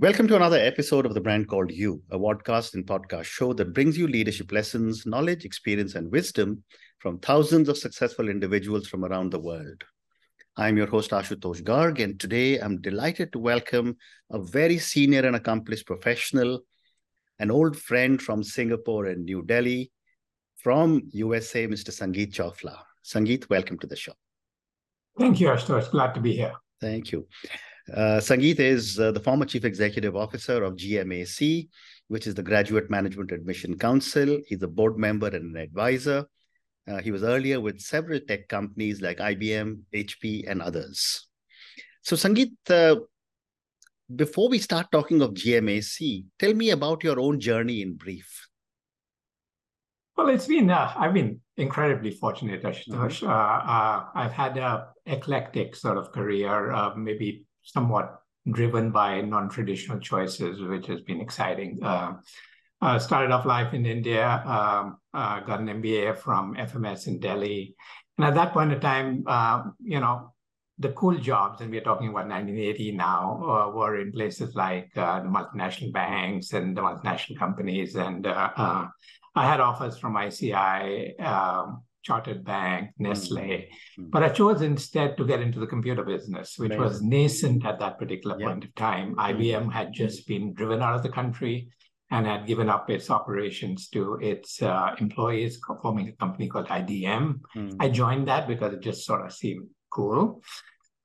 Welcome to another episode of The Brand Called You, a podcast and podcast show that brings you leadership lessons, knowledge, experience, and wisdom from thousands of successful individuals from around the world. I'm your host, Ashutosh Garg, and today I'm delighted to welcome a very senior and accomplished professional, an old friend from Singapore and New Delhi, from USA, Mr. Sangeet Chowfla. Sangeet, welcome to the show. Thank you, Ashutosh. Glad to be here. Thank you. Uh, Sangeet is uh, the former chief executive officer of GMAC, which is the Graduate Management Admission Council. He's a board member and an advisor. Uh, he was earlier with several tech companies like IBM, HP, and others. So, Sangeet, uh, before we start talking of GMAC, tell me about your own journey in brief. Well, it's been, uh, I've been incredibly fortunate, Ashutosh. Mm-hmm. I've had a eclectic sort of career, maybe somewhat driven by non-traditional choices, which has been exciting. Uh, uh, started off life in India, um, uh, got an MBA from FMS in Delhi. And at that point in time, uh, you know, the cool jobs, and we're talking about 1980 now, uh, were in places like uh, the multinational banks and the multinational companies. And I had offers from ICI, Chartered Bank, Nestle. Mm-hmm. But I chose instead to get into the computer business, which Amazing. was nascent at that particular yep. point of time. IBM had just been driven out of the country and had given up its operations to its uh, employees, forming a company called IDM. Mm-hmm. I joined that because it just sort of seemed cool.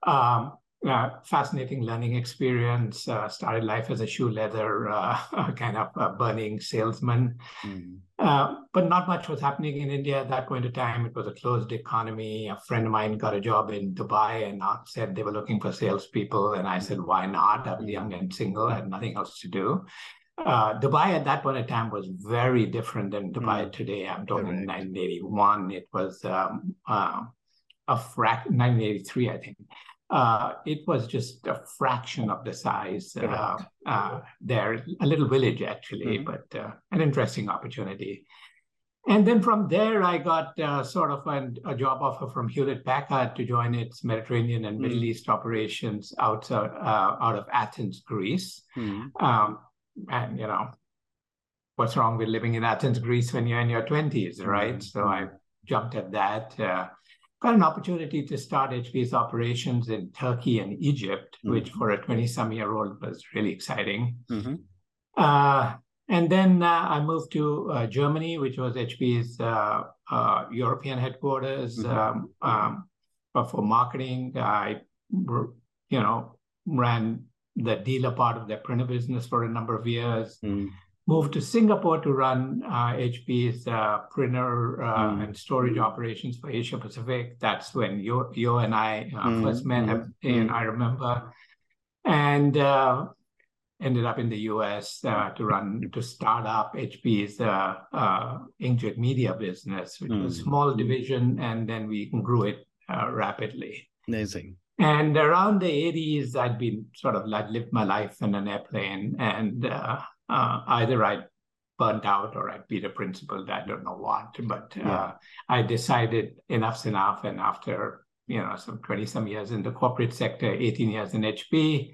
Um, uh, fascinating learning experience. Uh, started life as a shoe leather uh, kind of burning salesman. Mm. but not much was happening in India at that point in time. It was a closed economy. A friend of mine got a job in Dubai and said they were looking for salespeople. And I said, why not? I was young and single, I had nothing else to do. Uh, Dubai at that point in time was very different than Dubai mm. today. I'm talking Correct. 1981. It was um, uh, a frac 1983, I think uh, it was just a fraction of the size uh, uh, there, a little village actually, mm-hmm. but uh, an interesting opportunity. And then from there, I got uh, sort of an, a job offer from Hewlett Packard to join its Mediterranean and mm-hmm. Middle East operations out, uh, out of Athens, Greece. Mm-hmm. Um, and, you know, what's wrong with living in Athens, Greece when you're in your 20s, right? Mm-hmm. So I jumped at that got an opportunity to start HP's operations in Turkey and Egypt, mm-hmm. which for a 20 some year old was really exciting. Mm-hmm. Uh, and then uh, I moved to uh, Germany, which was HP's uh, uh, European headquarters. Mm-hmm. Um, um, for marketing, I, you know, ran the dealer part of their printer business for a number of years. Mm moved to Singapore to run uh, HP's uh, printer uh, mm. and storage operations for Asia Pacific. That's when you, you and I mm. first met, mm. and I remember. And uh, ended up in the US uh, to run, to start up HP's inkjet media business, which was a small division, and then we grew it rapidly. Amazing. And around the 80s, I'd been sort of like lived my life in an airplane and uh, either I burnt out or I beat a principal. I don't know what, but uh, yeah. I decided enough's enough. And after you know some twenty some years in the corporate sector, eighteen years in HP,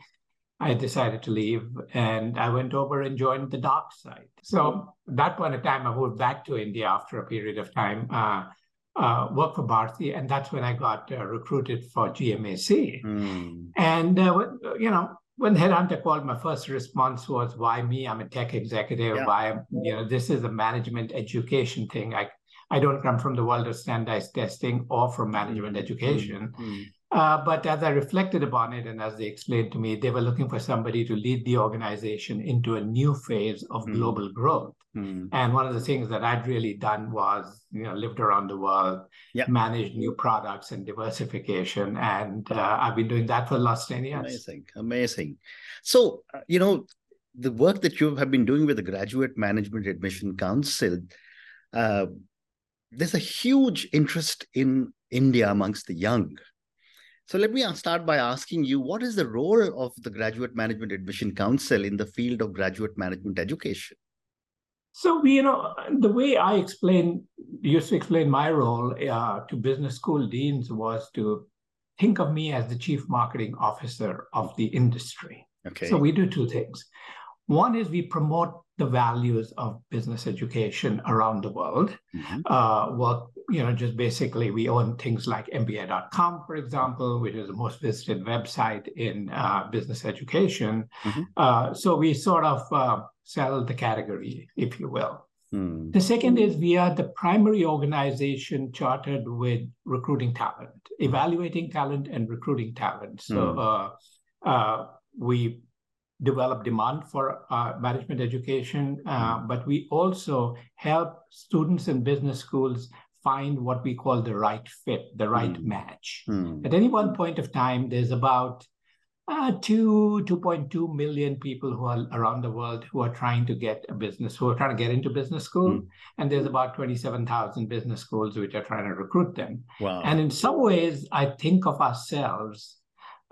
I decided to leave and I went over and joined the dark side. So that point of time, I moved back to India after a period of time. Uh, uh, work for Bharti, and that's when I got uh, recruited for GMAC. Mm. And uh, you know, when Headhunter called, my first response was, "Why me? I'm a tech executive. Yeah. Why? You know, this is a management education thing. I I don't come from the world of standardized testing or from management mm-hmm. education." Mm-hmm. Uh, but as I reflected upon it, and as they explained to me, they were looking for somebody to lead the organization into a new phase of mm. global growth. Mm. And one of the things that I'd really done was, you know, lived around the world, yep. managed new products and diversification, and uh, I've been doing that for the last ten years. Amazing, amazing. So, uh, you know, the work that you have been doing with the Graduate Management Admission Council, uh, there's a huge interest in India amongst the young so let me start by asking you what is the role of the Graduate Management Admission Council in the field of graduate management education? So, you know, the way I explain, used to explain my role uh, to business school deans was to think of me as the chief marketing officer of the industry. Okay. So we do two things. One is we promote the values of business education around the world. Mhm. Uh, well, you know, just basically we own things like MBA.com, for example, which is the most visited website in uh, business education. Mhm. Uh, so we sort of uh, sell the category, if you will. Hmm. The second is we are the primary organization chartered with recruiting talent, evaluating talent and recruiting talent. So uh, we develop demand for uh, management education, uh, but we also help students in business schools find what we call the right fit, the right Hmm. match. Hmm. At any one point of time, there's about uh, two, 2.2 million people who are around the world who are trying to get a business, who are trying to get into business school. Mm. And there's about 27,000 business schools which are trying to recruit them. Wow. And in some ways, I think of ourselves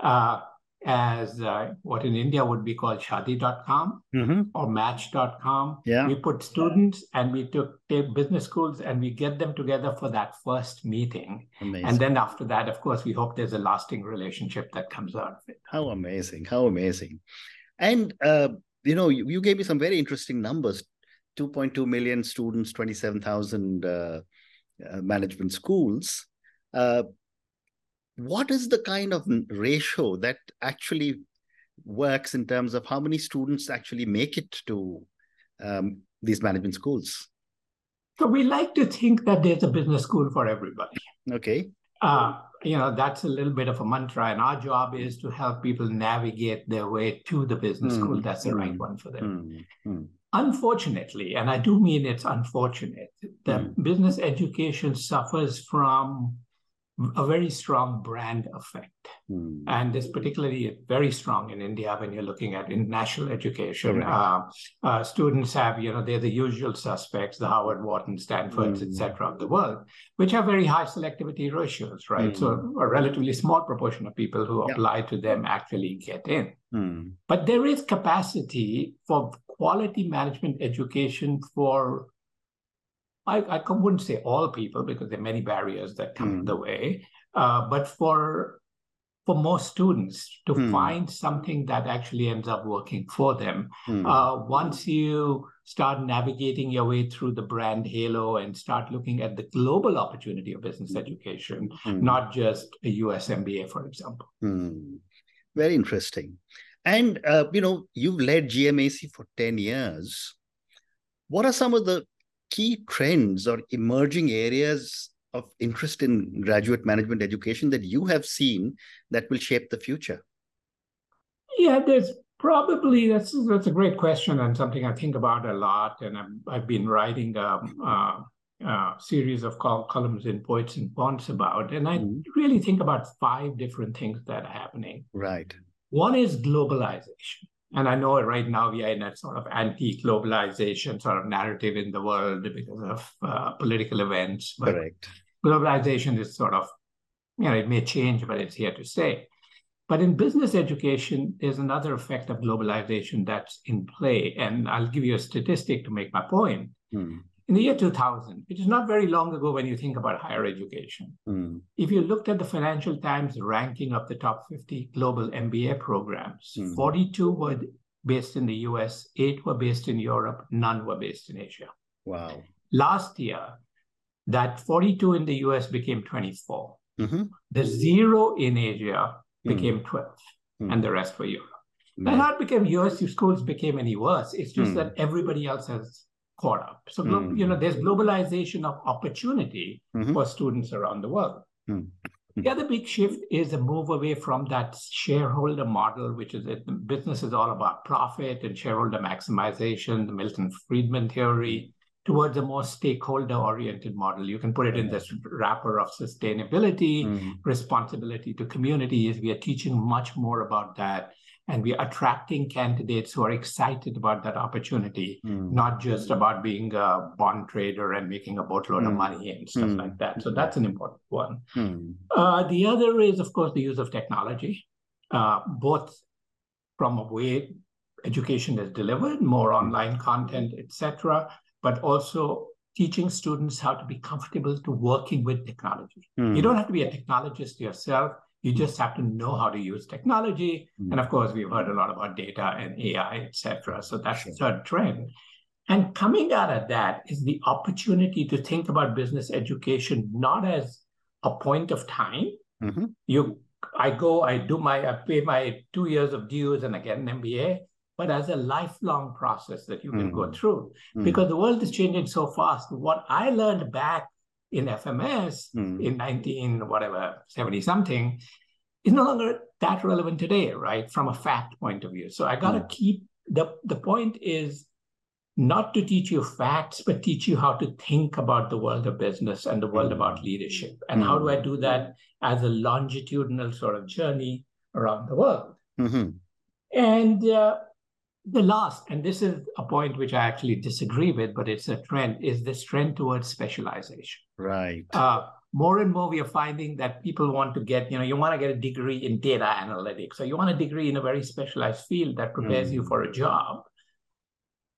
uh, as uh, what in India would be called Shaadi.com Mhm. or match.com. Yeah. We put students and we took take business schools and we get them together for that first meeting. Amazing. And then after that, of course, we hope there's a lasting relationship that comes out of it. How amazing. How amazing. And, uh, you know, you, you gave me some very interesting numbers 2.2 million students, 27,000 uh, uh, management schools. What is the kind of ratio that actually works in terms of how many students actually make it to um, these management schools? So we like to think that there's a business school for everybody. Okay. Uh, you know, that's a little bit of a mantra, and our job is to help people navigate their way to the business Mm, school that's the right mm, one for them. Hmm, hmm, Unfortunately, and I do mean it's unfortunate, that Mm. business education suffers from a very strong brand effect. hmm. And this particularly very strong in India when you're looking at international education. Uh, uh, students have, you know, they're the usual suspects, the Harvard, Wharton, Stanfords, Mm. et cetera, of the world, which have very high selectivity ratios, right? So a relatively small proportion of people who Yeah. apply to them actually get in. Hmm. But there is capacity for quality management education for, I, I wouldn't say all people because there are many barriers that come in Mm. the way, uh, but for for most students to Hmm. find something that actually ends up working for them. Hmm. Uh, once you start navigating your way through the brand halo and start looking at the global opportunity of business education, Hmm. not just a US MBA, for example. Hmm. Very interesting. And, uh, you know, you've led GMAC for 10 years. What are some of the key trends or emerging areas of interest in graduate management education that you have seen that will shape the future? Yeah, there's probably that's that's a great question and something I think about a lot. And I'm, I've been writing a, a, a series of col- columns in Poets and Quants about, and I Mhm. really think about five different things that are happening. Right. One is globalization. And I know right now we are in a sort of anti-globalization sort of narrative in the world because of uh, political events. But Correct. globalization is sort of, you know, it may change, but it's here to stay. But in business education, there's another effect of globalization that's in play. And I'll give you a statistic to make my point. Hmm. In the year 2000, which is not very long ago when you think about higher education, Hmm. if you looked at the Financial Times ranking of the top 50 global MBA programs, Hmm. 42 were based in the US, eight were based in Europe, none were based in Asia. Wow. Last year, that 42 in the US became 24. Mhm. The zero in Asia became 12, Hmm. and the rest were Europe. And not because US schools became any worse. It's just Hmm. that everybody else has caught up. So, Hmm. you know, there's globalization of opportunity Mhm. for students around the world. Hmm. The other big shift is a move away from that shareholder model, which is that business is all about profit and shareholder maximization, the Milton Friedman theory, towards a more stakeholder oriented model. You can put it in this wrapper of sustainability, Hmm. responsibility to communities. We are teaching much more about that. And we are attracting candidates who are excited about that opportunity, Hmm. not just about being a bond trader and making a boatload of Mm. money and stuff Mm. like that. So that's an important one. Hmm. Uh, the other is, of course, the use of technology, uh, both from a way education is delivered, more online content, etc., but also teaching students how to be comfortable to working with technology. Hmm. You don't have to be a technologist yourself. You just have to know how to use technology. Mm. And of course, we've heard a lot about data and AI, etc. So that's sure. the third trend. And coming out of that is the opportunity to think about business education not as a point of time. Mm-hmm. You, I go, I do my, I pay my two years of dues and I get an MBA, but as a lifelong process that you can mm-hmm. go through mm-hmm. because the world is changing so fast. What I learned back in FMS mm. in 19 whatever 70 something is no longer that relevant today, right? From a fact point of view. So I got to mm. keep the the point is not to teach you facts, but teach you how to think about the world of business and the world about leadership. And mm. how do I do that as a longitudinal sort of journey around the world? Mm-hmm. And uh, the last, and this is a point which I actually disagree with, but it's a trend, is this trend towards specialization. Right. Uh, more and more, we are finding that people want to get, you know, you want to get a degree in data analytics, so you want a degree in a very specialized field that prepares mm. you for a job.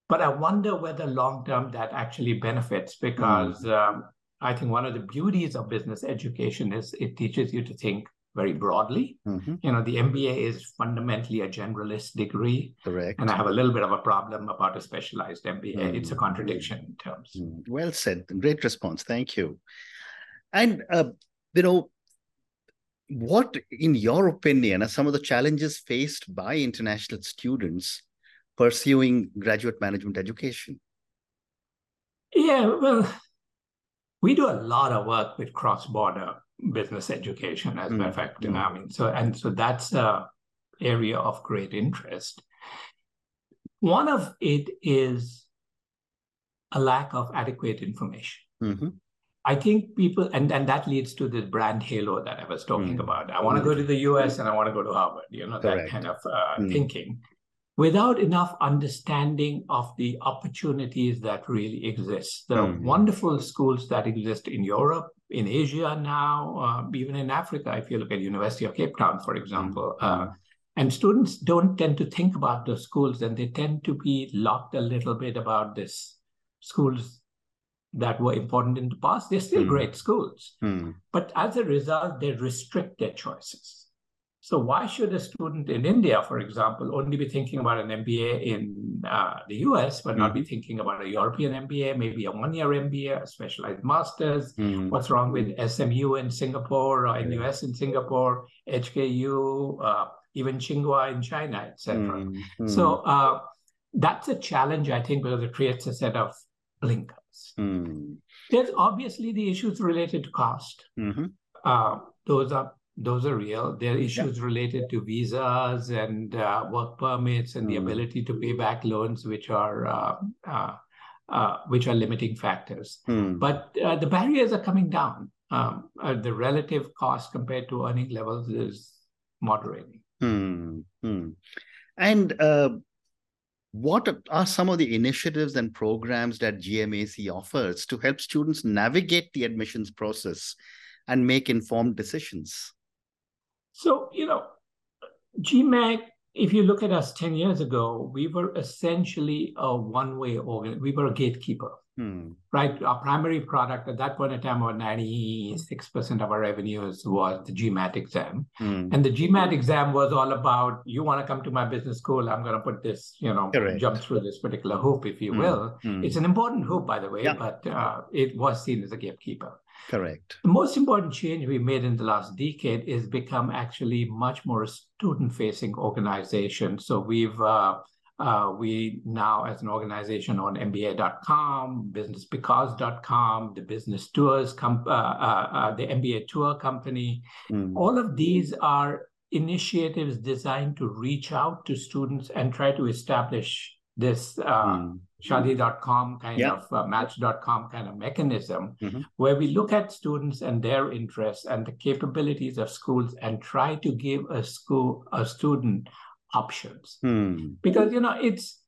But I wonder whether long term that actually benefits because mm. um, I think one of the beauties of business education is it teaches you to think very broadly. Mm-hmm. You know, the MBA is fundamentally a generalist degree. Correct. And I have a little bit of a problem about a specialized MBA. Mm-hmm. It's a contradiction in terms. Mm. Well said. Great response. Thank you. And, uh, you know, what, in your opinion, are some of the challenges faced by international students pursuing graduate management education? Yeah, well, we do a lot of work with cross border business education as a matter of fact. Mm. I mean, so and so that's a area of great interest. One of it is a lack of adequate information. Mm-hmm. I think people, and, and that leads to the brand halo that I was talking mm. about. I want to go to the US and I want to go to Harvard, you know, Correct. that kind of uh, mm. thinking without enough understanding of the opportunities that really exist. The mm. wonderful schools that exist in Europe, in Asia now, uh, even in Africa, if you look at University of Cape Town, for example. Mm. Uh, and students don't tend to think about those schools and they tend to be locked a little bit about this schools that were important in the past. They're still mm. great schools. Mm. But as a result, they restrict their choices. So why should a student in India, for example, only be thinking about an MBA in uh, the US, but mm-hmm. not be mm-hmm. thinking about a European MBA, maybe a one-year MBA, a specialized master's? Mm-hmm. What's wrong with SMU in Singapore or NUS in Singapore, HKU, uh, even Tsinghua in China, etc. Mm-hmm. So uh, that's a challenge, I think, because it creates a set of blinkers. Mm. There's obviously the issues related to cost. Mm-hmm. Uh, those are those are real. There are issues yeah. related to visas and uh, work permits and mm. the ability to pay back loans, which are uh, uh, uh which are limiting factors. Mm. But uh, the barriers are coming down. Um, uh, the relative cost compared to earning levels is moderating. Mm. And what are some of the initiatives and programs that GMAC offers to help students navigate the admissions process and make informed decisions? So, you know, GMAC, if you look at us 10 years ago, we were essentially a one way organ. We were a gatekeeper, hmm. right? Our primary product at that point in time, about 96% of our revenues was the GMAT exam. Hmm. And the GMAT exam was all about you want to come to my business school, I'm going to put this, you know, Correct. jump through this particular hoop, if you hmm. will. Hmm. It's an important hoop, by the way, yeah. but uh, it was seen as a gatekeeper. Correct. The most important change we made in the last decade is become actually much more a student-facing organization. So we've uh, uh, we now, as an organization, on MBA.com, BusinessBecause.com, the business tours, com- uh, uh, uh the MBA tour company. Mm. All of these are initiatives designed to reach out to students and try to establish this uh, mm. Shaadi.com kind yeah. of uh, Match.com kind of mechanism mm-hmm. where we look at students and their interests and the capabilities of schools and try to give a school a student options mm. because you know it's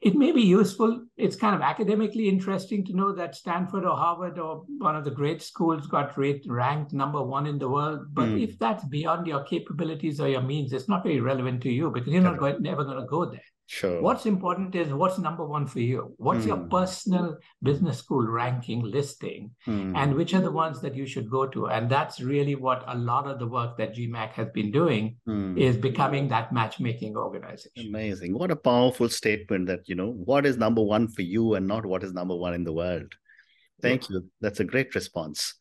it may be useful it's kind of academically interesting to know that stanford or harvard or one of the great schools got rate, ranked number one in the world but mm. if that's beyond your capabilities or your means it's not very relevant to you because you're not going, never going to go there Sure. What's important is what's number one for you? What's your Hmm. personal business school ranking listing? Hmm. And which are the ones that you should go to? And that's really what a lot of the work that GMAC has been doing Hmm. is becoming that matchmaking organization. Amazing. What a powerful statement that, you know, what is number one for you and not what is number one in the world. Thank you. That's a great response.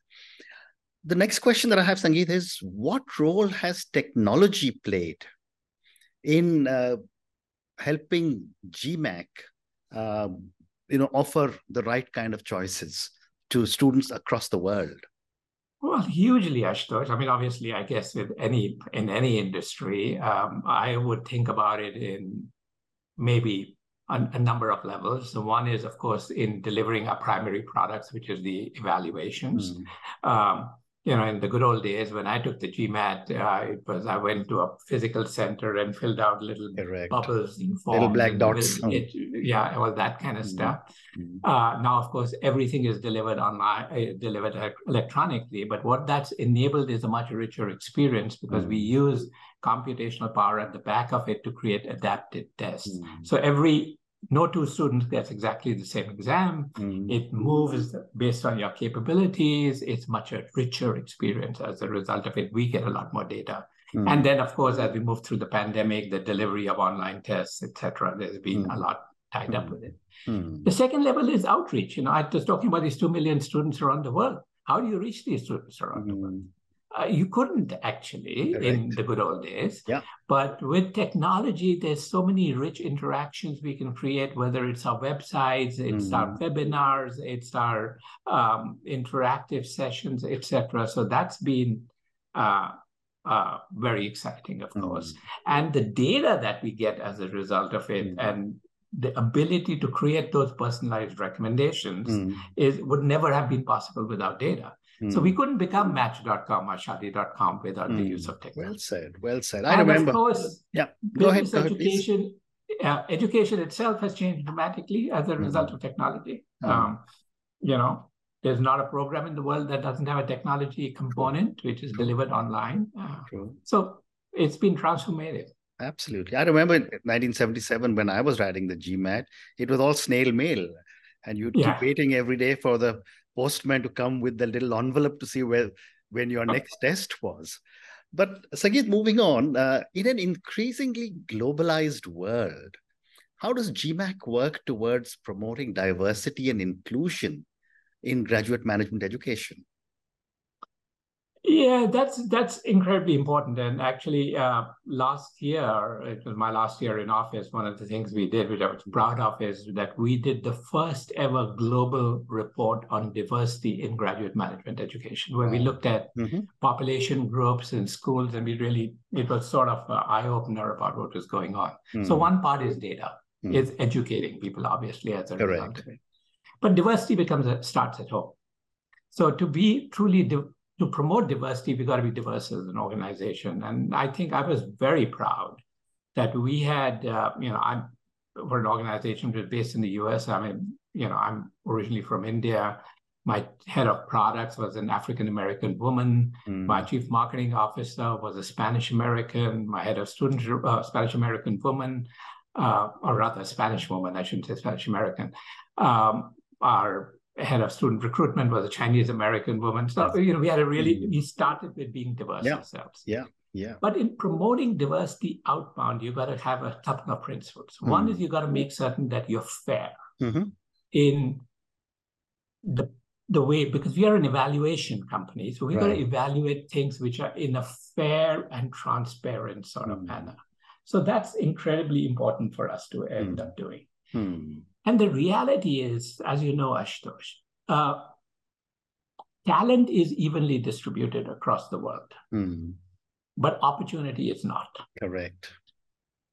The next question that I have, Sangeet, is what role has technology played in uh, helping GMAC, um, you know, offer the right kind of choices to students across the world? Well, hugely, Ashutosh. I mean, obviously, I guess with any in any industry, um, I would think about it in maybe a, a number of levels. The one is, of course, in delivering our primary products, which is the evaluations. Mm, Um, you know, in the good old days when I took the GMAT, uh, it was I went to a physical center and filled out little correct. bubbles and Little black dots. it- it- yeah, all that kind of Mhm. stuff. Mm, Uh, now, of course, everything is delivered online, uh, delivered electronically. But what that's enabled is a much richer experience because we Mm. use computational power at the back of it to create adapted tests. mm, So every no two students gets exactly the same exam. mm, It moves based on your capabilities. It's much a richer experience as a result of it. We get a lot more data. mm, And then, of course, as we move through the pandemic, the delivery of online tests, et cetera, there's been a Mm. lot tied up with it. mm, The second level is outreach. You know, I was talking about these 2 million students around the world. How do you reach these students around the world? Mm, Uh, you couldn't actually in the good old days. Yeah. But with technology, there's so many rich interactions we can create, whether it's our websites, it's our Mm. webinars, it's our um, interactive sessions, etc. So that's been uh, uh, very exciting, of course. mm, And the data that we get as a result of it Mm. and the ability to create those personalized recommendations mm, is would never have been possible without data. So we mm. couldn't become Match.com or Shaadi.com without the Mm. use of technology. Well said. Well said. I and remember. of course, Yeah. Go ahead. business Go ahead, please. education, uh, education itself has changed dramatically as a result Mhm. of technology. Mhm. Um, you know, there's not a program in the world that doesn't have a technology component, which is delivered online. Uh, True. so it's been transformative. Absolutely. I remember in 1977 when I was writing the GMAT, it was all snail mail. And you'd Yeah. keep waiting every day for the postman to come with the little envelope to see where when your next test was. But Sangeet, moving on, uh, in an increasingly globalized world, how does GMAC work towards promoting diversity and inclusion in graduate management education? Yeah, that's that's incredibly important. And actually, uh, last year, it was my last year in office. One of the things we did, which I was proud of, is that we did the first ever global report on diversity in graduate management education, where we looked at Mhm. population groups in schools, and we really it was sort of an eye opener about what was going on. So Mm, one part is data, Mm. is educating people, obviously, as a result Correct. of it. But diversity becomes a, starts at home. So to be truly di- to promote diversity, we got to be diverse as an organization. And I think I was very proud that we had, uh, you know, I'm we're an organization that's based in the U.S. I mean, you know, I'm originally from India. My head of products was an African American woman. mm, My chief marketing officer was a Spanish American. My head of student, uh, Spanish American woman, uh, or rather Spanish woman, I shouldn't say Spanish American. Um, our head of student recruitment was a Chinese American woman. So, you know, we had a really, Mm. we started with being diverse Yeah. ourselves. Yeah. Yeah. But in promoting diversity outbound, you got to have a couple of principles. One Mm. is you got to make certain that you're fair Mhm. in the the way because we are an evaluation company, so we got to evaluate things which are in a fair and transparent sort of Mm. manner. So that's incredibly important for us to end Mm. up doing. And the reality is, as you know, Ashutosh, uh, talent is evenly distributed across the world, Hmm. but opportunity is not. Correct.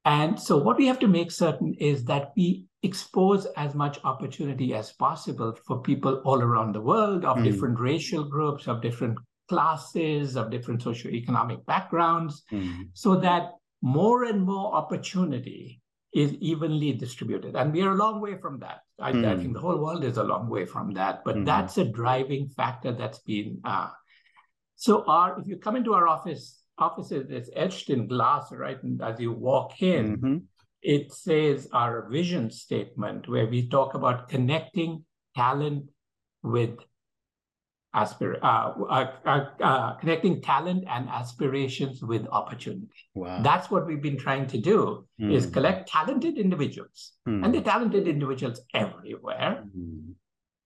And so, what we have to make certain is that we expose as much opportunity as possible for people all around the world of Mm. different racial groups, of different classes, of different socioeconomic backgrounds, Hmm. so that more and more opportunity is evenly distributed. And we are a long way from that. I, I Mm. think the whole world is a long way from that, but Mhm. that's a driving factor that's been. Uh, so, our if you come into our office, offices, it's etched in glass, right? And as you walk in, Mhm. it says our vision statement where we talk about connecting talent with aspir uh, uh, uh, uh, connecting talent and aspirations with opportunity. Wow. That's what we've been trying to do mm. is collect talented individuals. Mm. And the talented individuals everywhere. Mm.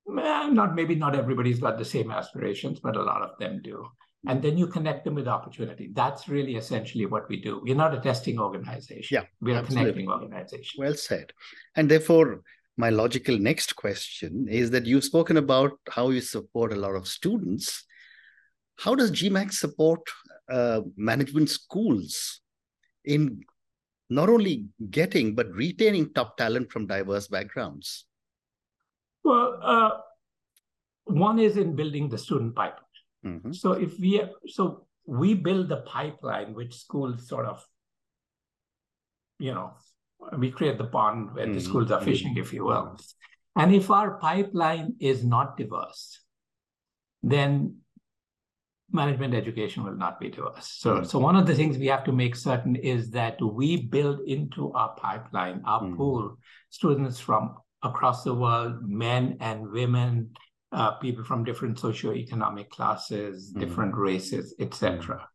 Not maybe not everybody's got the same aspirations, but a lot of them do. And then you connect them with opportunity. That's really essentially what we do. We're not a testing organization. Yeah, we're absolutely. a connecting organization. Well said. And therefore, my logical next question is that you've spoken about how you support a lot of students. How does GMAC support uh, management schools in not only getting but retaining top talent from diverse backgrounds? Well, uh, one is in building the student pipeline. Mm-hmm. So if we so we build the pipeline which schools sort of, you know, we create the pond where mm-hmm. the schools are fishing, if you will. And if our pipeline is not diverse, then management education will not be diverse. So, mm-hmm. so one of the things we have to make certain is that we build into our pipeline, our mm-hmm. pool, students from across the world, men and women, uh, people from different socioeconomic classes, mm-hmm. different races, etc.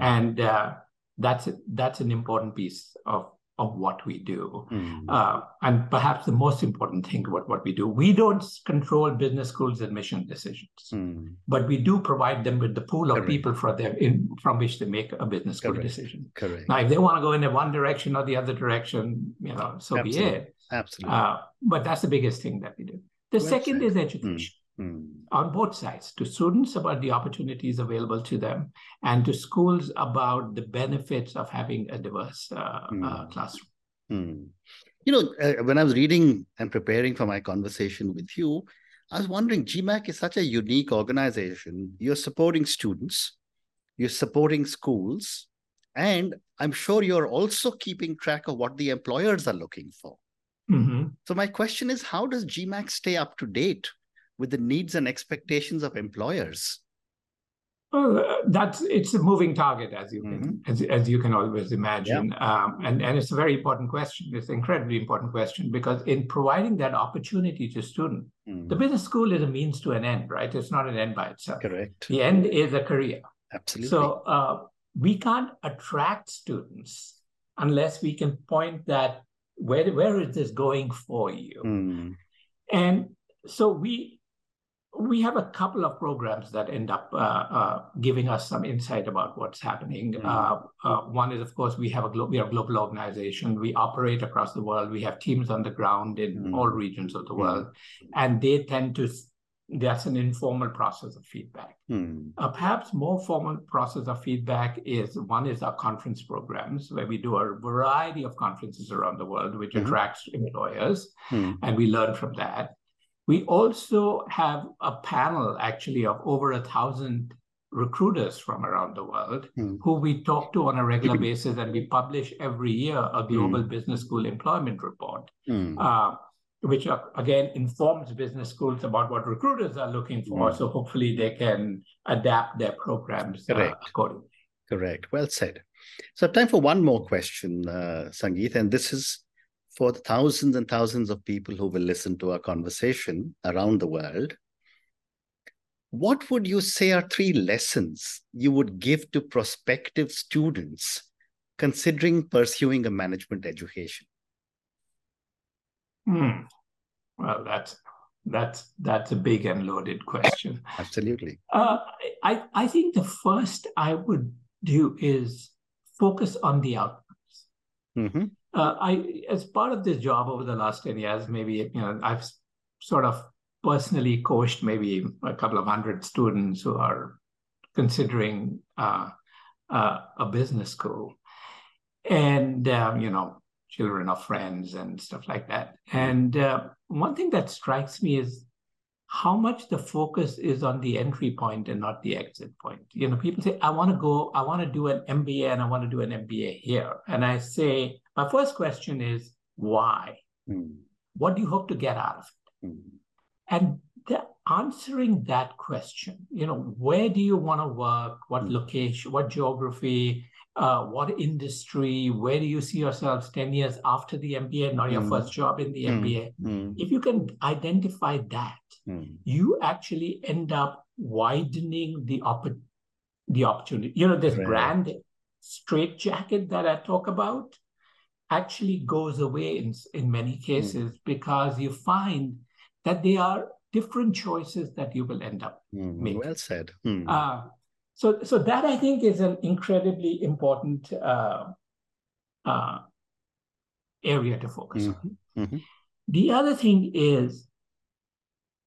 And uh, that's that's an important piece of of what we do. Mm. Uh, and perhaps the most important thing about what we do, we don't control business schools' admission decisions, mm. but we do provide them with the pool of Correct. people for them in, from which they make a business school Correct. decision. Correct. Now, if they want to go in the one direction or the other direction, you know, so Absolutely. be it. Absolutely. Uh, but that's the biggest thing that we do. The well second said. is education. Mm. Mm. on both sides to students about the opportunities available to them and to schools about the benefits of having a diverse uh, mm. uh, classroom. Mm. You know, uh, when I was reading and preparing for my conversation with you, I was wondering GMAC is such a unique organization. You're supporting students, you're supporting schools, and I'm sure you're also keeping track of what the employers are looking for. Mm-hmm. So, my question is how does GMAC stay up to date with the needs and expectations of employers? Well, uh, that's it's a moving target, as you can mm-hmm. as, as you can always imagine, yeah. um, and and it's a very important question. It's an incredibly important question because in providing that opportunity to students, mm-hmm. the business school is a means to an end, right? It's not an end by itself. Correct. The end is a career. Absolutely. So uh, we can't attract students unless we can point that where where is this going for you, mm. and so we we have a couple of programs that end up uh, uh, giving us some insight about what's happening. Mm-hmm. Uh, uh one is, of course, we have a glo- we are a global organization. We operate across the world. We have teams on the ground in mm-hmm. all regions of the world, mm-hmm. and they tend to. That's an informal process of feedback. Mm. perhaps more formal process of feedback is one is our conference programs where we do a variety of conferences around the world, which mm-hmm. attracts employers, mm. and we learn from that. We also have a panel actually of over a thousand recruiters from around the world mm. who we talk to on a regular basis, and we publish every year a global mm. business school employment report, mm. uh, which uh, again informs business schools about what recruiters are looking for. Hmm. So hopefully they can adapt their programs uh, accordingly. Correct. Well said. So time for one more question, uh, Sangeet, and this is for the thousands and thousands of people who will listen to our conversation around the world, what would you say are three lessons you would give to prospective students considering pursuing a management education? Hmm. Well, that's that's that's a big and loaded question. Absolutely. Uh, I I think the first I would do is focus on the outcomes. Mm-hmm uh, I, as part of this job over the last 10 years, maybe, you know, I've sort of personally coached maybe a couple of hundred students who are considering uh, uh, a business school. And, um, you know, children of friends and stuff like that. And uh, one thing that strikes me is how much the focus is on the entry point and not the exit point. You know, people say, I want to go, I want to do an MBA and I want to do an MBA here. And I say, my first question is why? Mm. What do you hope to get out of it? Mm. And the, answering that question, you know, where do you want to work? What mm. location? What geography? Uh, what industry, where do you see yourselves 10 years after the MBA, not your mm. first job in the mm. MBA. Mm. If you can identify that, mm. you actually end up widening the, opp- the opportunity. You know, this right. brand straitjacket that I talk about actually goes away in, in many mm. cases because you find that they are different choices that you will end up mm, making. Well said. Mm. Uh, so, so that I think is an incredibly important uh, uh, area to focus mm-hmm. on. Mm-hmm. The other thing is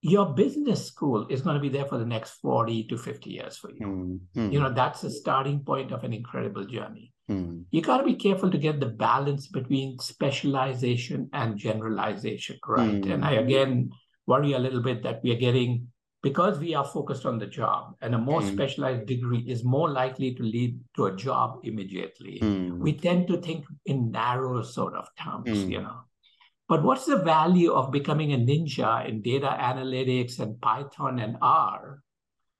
your business school is going to be there for the next 40 to 50 years for you. Mm-hmm. You know, that's the starting point of an incredible journey. Mm. You got to be careful to get the balance between specialization and generalization, right? Mm. And I again worry a little bit that we are getting because we are focused on the job and a more mm. specialized degree is more likely to lead to a job immediately mm. we tend to think in narrow sort of terms mm. you know but what's the value of becoming a ninja in data analytics and python and r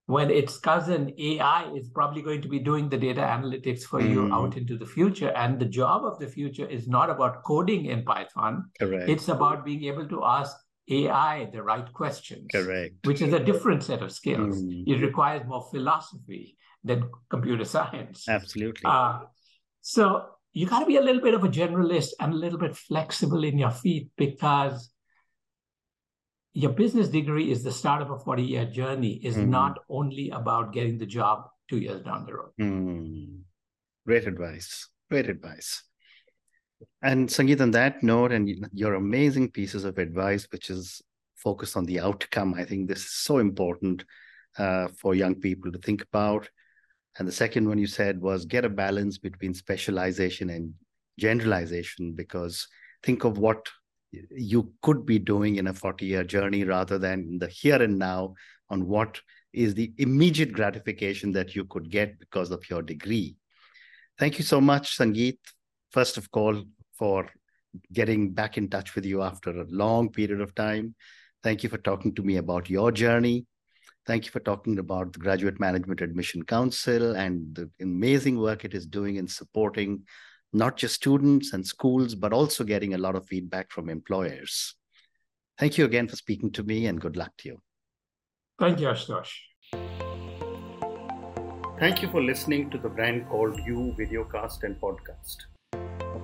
when its cousin ai is probably going to be doing the data analytics for you mm. out into the future and the job of the future is not about coding in python Correct. it's about being able to ask AI the right questions. Correct. Which is a different set of skills. Mm. It requires more philosophy than computer science. Absolutely. Uh, so you got to be a little bit of a generalist and a little bit flexible in your feet because your business degree is the start of a 40 year journey is mm. not only about getting the job two years down the road mm. great advice great advice and Sangeet, on that note, and your amazing pieces of advice, which is focused on the outcome, I think this is so important uh, for young people to think about. And the second one you said was get a balance between specialization and generalization, because think of what you could be doing in a 40 year journey rather than the here and now on what is the immediate gratification that you could get because of your degree. Thank you so much, Sangeet, first of all, for getting back in touch with you after a long period of time. Thank you for talking to me about your journey. Thank you for talking about the Graduate Management Admission Council and the amazing work it is doing in supporting not just students and schools, but also getting a lot of feedback from employers. Thank you again for speaking to me and good luck to you. Thank you, Ashutosh. Thank you for listening to the brand called You videocast and podcast